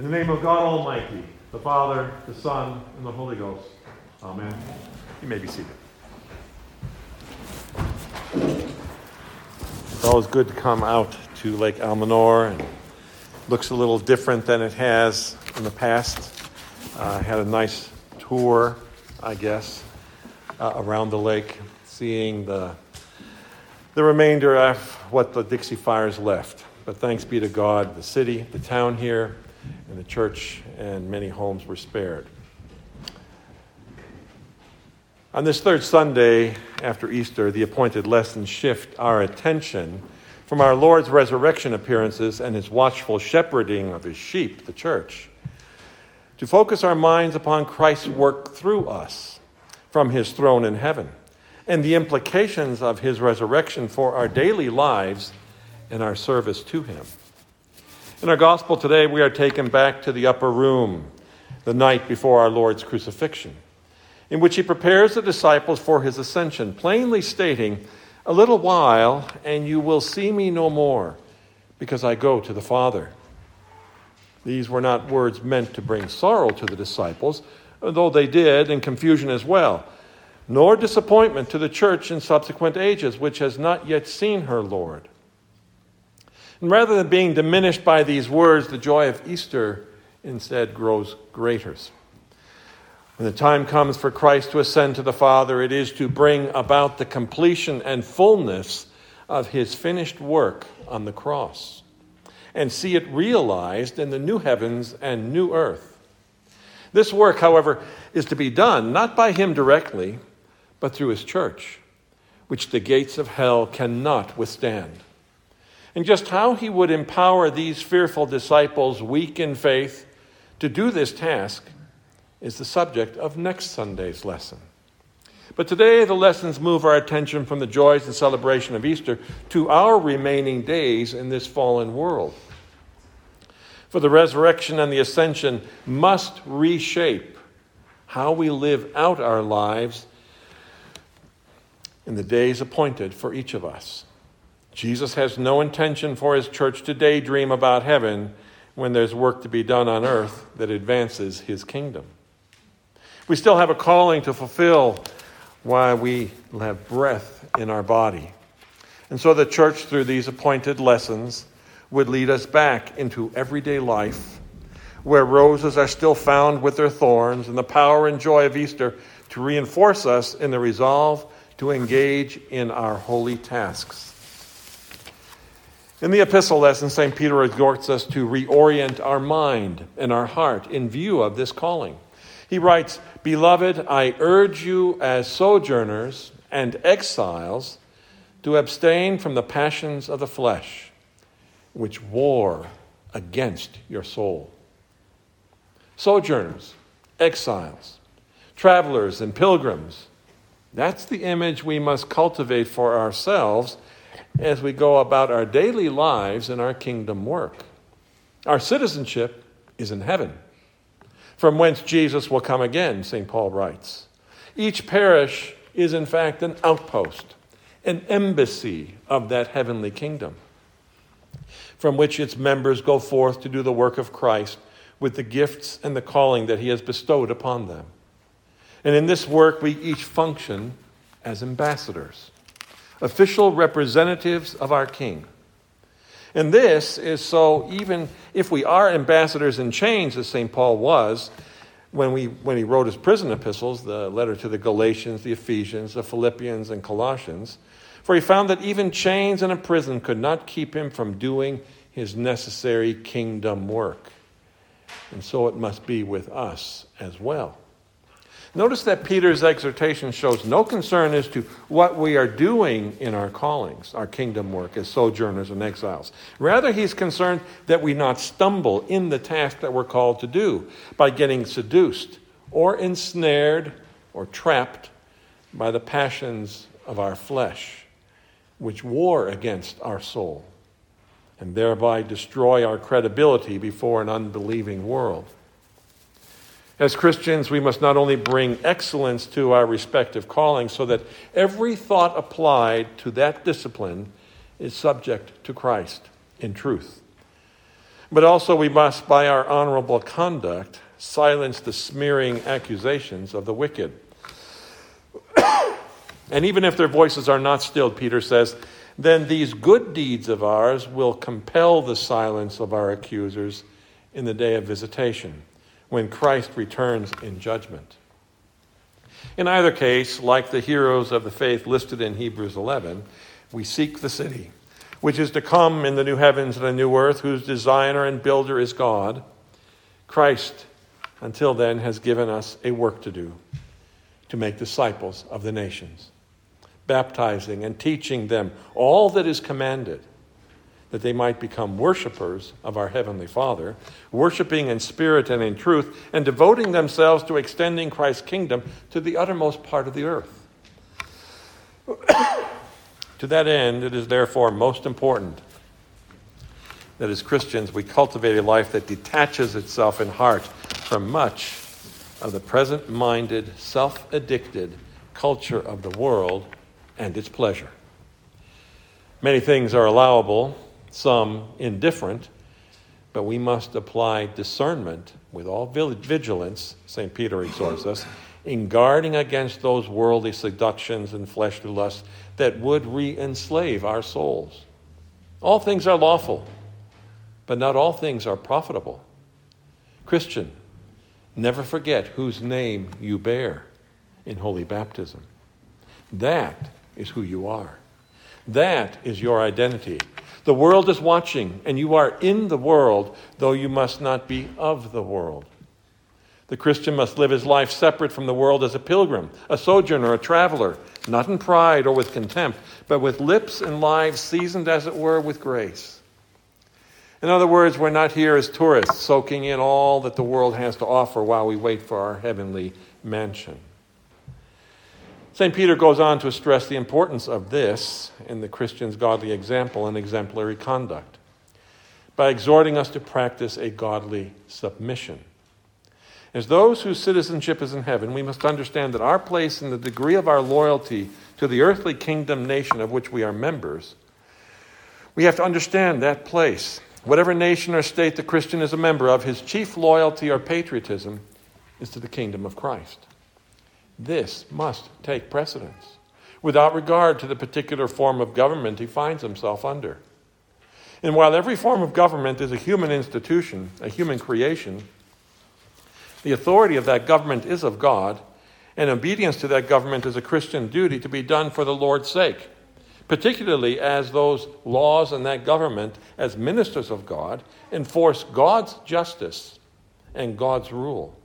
In the name of God Almighty, the Father, the Son, and the Holy Ghost. Amen. You may be seated. It's always good to come out to Lake Almanor and looks a little different than it has in the past. Uh, I had a nice tour, I guess, uh, around the lake, seeing the the remainder of what the Dixie fires left. But thanks be to God, the city, the town here, and the church and many homes were spared. On this third Sunday after Easter, the appointed lessons shift our attention from our Lord's resurrection appearances and his watchful shepherding of his sheep, the church, to focus our minds upon Christ's work through us from his throne in heaven and the implications of his resurrection for our daily lives and our service to him. In our gospel today, we are taken back to the upper room the night before our Lord's crucifixion, in which he prepares the disciples for his ascension, plainly stating, A little while, and you will see me no more, because I go to the Father. These were not words meant to bring sorrow to the disciples, though they did, and confusion as well, nor disappointment to the church in subsequent ages, which has not yet seen her Lord. And rather than being diminished by these words, the joy of Easter instead grows greater. When the time comes for Christ to ascend to the Father, it is to bring about the completion and fullness of his finished work on the cross and see it realized in the new heavens and new earth. This work, however, is to be done not by him directly, but through his church, which the gates of hell cannot withstand and just how he would empower these fearful disciples, weak in faith, to do this task is the subject of next Sunday's lesson. But today, the lessons move our attention from the joys and celebration of Easter to our remaining days in this fallen world. For the resurrection and the ascension must reshape how we live out our lives in the days appointed for each of us. Jesus has no intention for his church to daydream about heaven when there's work to be done on earth that advances his kingdom. We still have a calling to fulfill while we have breath in our body. And so the church, through these appointed lessons, would lead us back into everyday life where roses are still found with their thorns and the power and joy of Easter to reinforce us in the resolve to engage in our holy tasks. In the epistle lesson, St. Peter exhorts us to reorient our mind and our heart in view of this calling. He writes, Beloved, I urge you as sojourners and exiles to abstain from the passions of the flesh, which war against your soul. Sojourners, exiles, travelers, and pilgrims. That's the image we must cultivate for ourselves as we go about our daily lives and our kingdom work. Our citizenship is in heaven, from whence Jesus will come again, St. Paul writes. Each parish is, in fact, an outpost, an embassy of that heavenly kingdom, from which its members go forth to do the work of Christ with the gifts and the calling that He has bestowed upon them. And in this work, we each function as ambassadors official representatives of our King. And this is so, even if we are ambassadors in chains, as St. Paul was, when, we, when he wrote his prison epistles, the letter to the Galatians, the Ephesians, the Philippians, and Colossians, for he found that even chains and a prison could not keep him from doing his necessary kingdom work. And so it must be with us as well. Notice that Peter's exhortation shows no concern as to what we are doing in our callings, our kingdom work as sojourners and exiles. Rather, he's concerned that we not stumble in the task that we're called to do by getting seduced or ensnared or trapped by the passions of our flesh, which war against our soul and thereby destroy our credibility before an unbelieving world. As Christians, we must not only bring excellence to our respective callings so that every thought applied to that discipline is subject to Christ in truth, But also, we must, by our honorable conduct, silence the smearing accusations of the wicked. and even if their voices are not stilled, Peter says, then these good deeds of ours will compel the silence of our accusers in the day of visitation, when Christ returns in judgment. In either case, like the heroes of the faith listed in Hebrews 11, we seek the city, which is to come in the new heavens and the new earth, whose designer and builder is God. Christ, until then, has given us a work to do to make disciples of the nations baptizing and teaching them all that is commanded, that they might become worshippers of our Heavenly Father, worshiping in spirit and in truth, and devoting themselves to extending Christ's kingdom to the uttermost part of the earth. to that end, it is therefore most important that as Christians we cultivate a life that detaches itself in heart from much of the present minded, self addicted culture of the world and its pleasure. Many things are allowable, some indifferent, but we must apply discernment with all vigilance, St. Peter exhorts us, in guarding against those worldly seductions and fleshly lusts that would re enslave our souls. All things are lawful, but not all things are profitable. Christian, never forget whose name you bear in holy baptism. That is who you are. That is your identity. The world is watching, and you are in the world, though you must not be of the world. The Christian must live his life separate from the world as a pilgrim, a sojourner, a traveler, not in pride or with contempt, but with lips and lives seasoned, as it were, with grace. In other words, we're not here as tourists, soaking in all that the world has to offer while we wait for our heavenly mansion. St. Peter goes on to stress the importance of this in the Christian's godly example and exemplary conduct by exhorting us to practice a godly submission. As those whose citizenship is in heaven, we must understand that our place and the degree of our loyalty to the earthly kingdom nation of which we are members, we have to understand that place. Whatever nation or state the Christian is a member of, his chief loyalty or patriotism is to the kingdom of Christ. This must take precedence without regard to the particular form of government he finds himself under. And while every form of government is a human institution, a human creation, the authority of that government is of God, and obedience to that government is a Christian duty to be done for the Lord's sake, particularly as those laws and that government, as ministers of God, enforce God's justice and God's rule.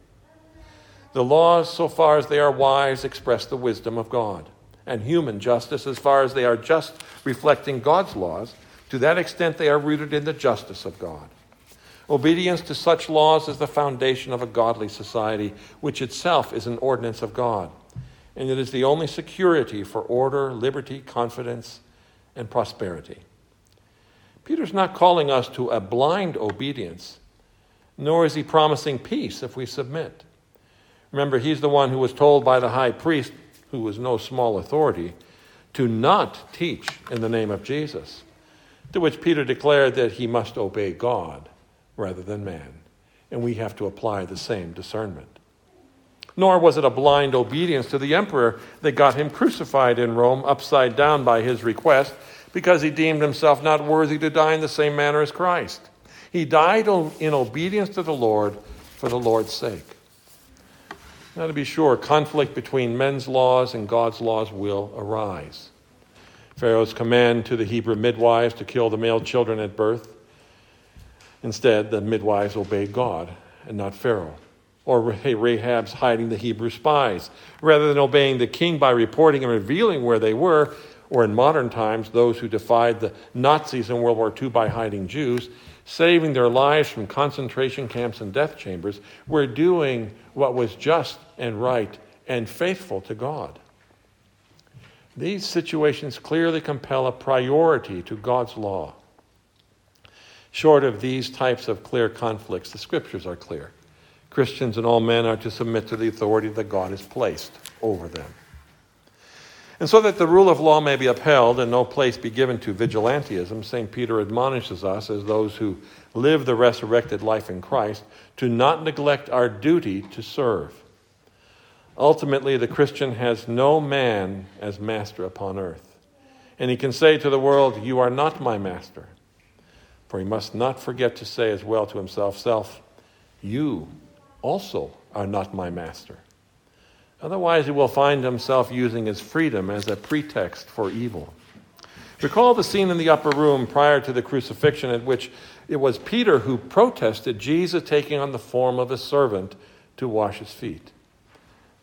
The laws, so far as they are wise, express the wisdom of God. And human justice, as far as they are just reflecting God's laws, to that extent they are rooted in the justice of God. Obedience to such laws is the foundation of a godly society, which itself is an ordinance of God. And it is the only security for order, liberty, confidence, and prosperity. Peter's not calling us to a blind obedience, nor is he promising peace if we submit. Remember, he's the one who was told by the high priest, who was no small authority, to not teach in the name of Jesus. To which Peter declared that he must obey God rather than man. And we have to apply the same discernment. Nor was it a blind obedience to the emperor that got him crucified in Rome upside down by his request, because he deemed himself not worthy to die in the same manner as Christ. He died in obedience to the Lord for the Lord's sake. Now, to be sure, conflict between men's laws and God's laws will arise. Pharaoh's command to the Hebrew midwives to kill the male children at birth. Instead, the midwives obeyed God and not Pharaoh. Or Rahab's hiding the Hebrew spies. Rather than obeying the king by reporting and revealing where they were, or in modern times, those who defied the Nazis in World War II by hiding Jews, saving their lives from concentration camps and death chambers, were doing what was just and right and faithful to God. These situations clearly compel a priority to God's law. Short of these types of clear conflicts, the scriptures are clear. Christians and all men are to submit to the authority that God has placed over them. And so that the rule of law may be upheld and no place be given to vigilantism, St. Peter admonishes us, as those who live the resurrected life in Christ, to not neglect our duty to serve. Ultimately, the Christian has no man as master upon earth. And he can say to the world, You are not my master. For he must not forget to say as well to himself, Self, you also are not my master. Otherwise, he will find himself using his freedom as a pretext for evil. Recall the scene in the upper room prior to the crucifixion, at which it was Peter who protested Jesus taking on the form of a servant to wash his feet.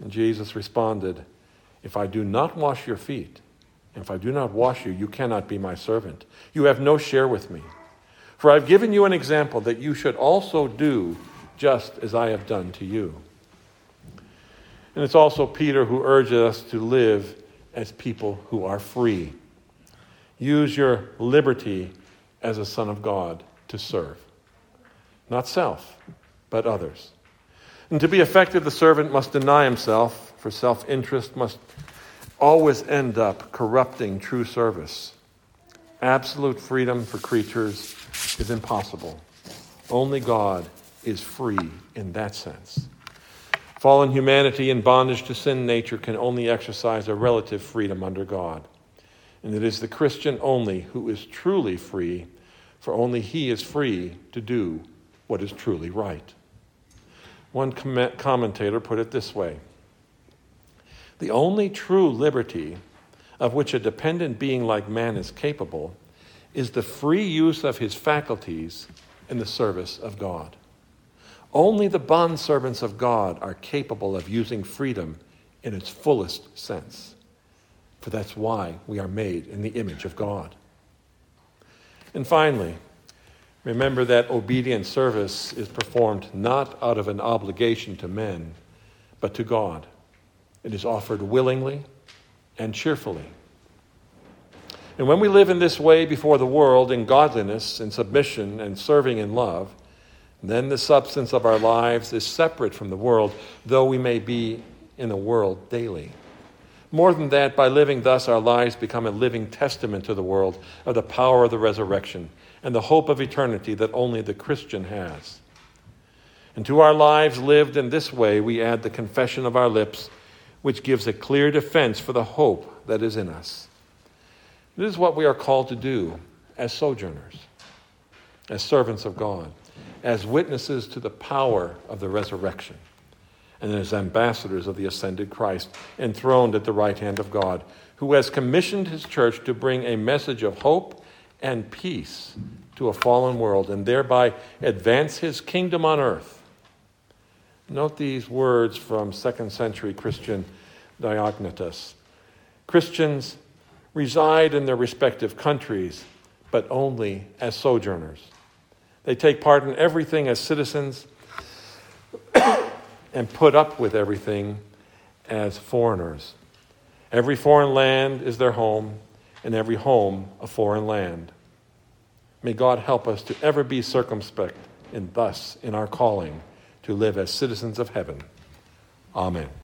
And Jesus responded, If I do not wash your feet, if I do not wash you, you cannot be my servant. You have no share with me. For I've given you an example that you should also do just as I have done to you. And it's also Peter who urges us to live as people who are free. Use your liberty as a son of God to serve. Not self, but others. And to be effective, the servant must deny himself, for self interest must always end up corrupting true service. Absolute freedom for creatures is impossible. Only God is free in that sense. Fallen humanity in bondage to sin nature can only exercise a relative freedom under God. And it is the Christian only who is truly free, for only he is free to do what is truly right. One commentator put it this way The only true liberty of which a dependent being like man is capable is the free use of his faculties in the service of God. Only the bondservants of God are capable of using freedom in its fullest sense. For that's why we are made in the image of God. And finally, remember that obedient service is performed not out of an obligation to men, but to God. It is offered willingly and cheerfully. And when we live in this way before the world in godliness and submission and serving in love, then the substance of our lives is separate from the world, though we may be in the world daily. More than that, by living thus, our lives become a living testament to the world of the power of the resurrection and the hope of eternity that only the Christian has. And to our lives lived in this way, we add the confession of our lips, which gives a clear defense for the hope that is in us. This is what we are called to do as sojourners, as servants of God as witnesses to the power of the resurrection and as ambassadors of the ascended Christ, enthroned at the right hand of God, who has commissioned his church to bring a message of hope and peace to a fallen world and thereby advance his kingdom on earth. Note these words from second century Christian Diognetus Christians reside in their respective countries, but only as sojourners. They take part in everything as citizens and put up with everything as foreigners. Every foreign land is their home, and every home a foreign land. May God help us to ever be circumspect in thus in our calling to live as citizens of heaven. Amen.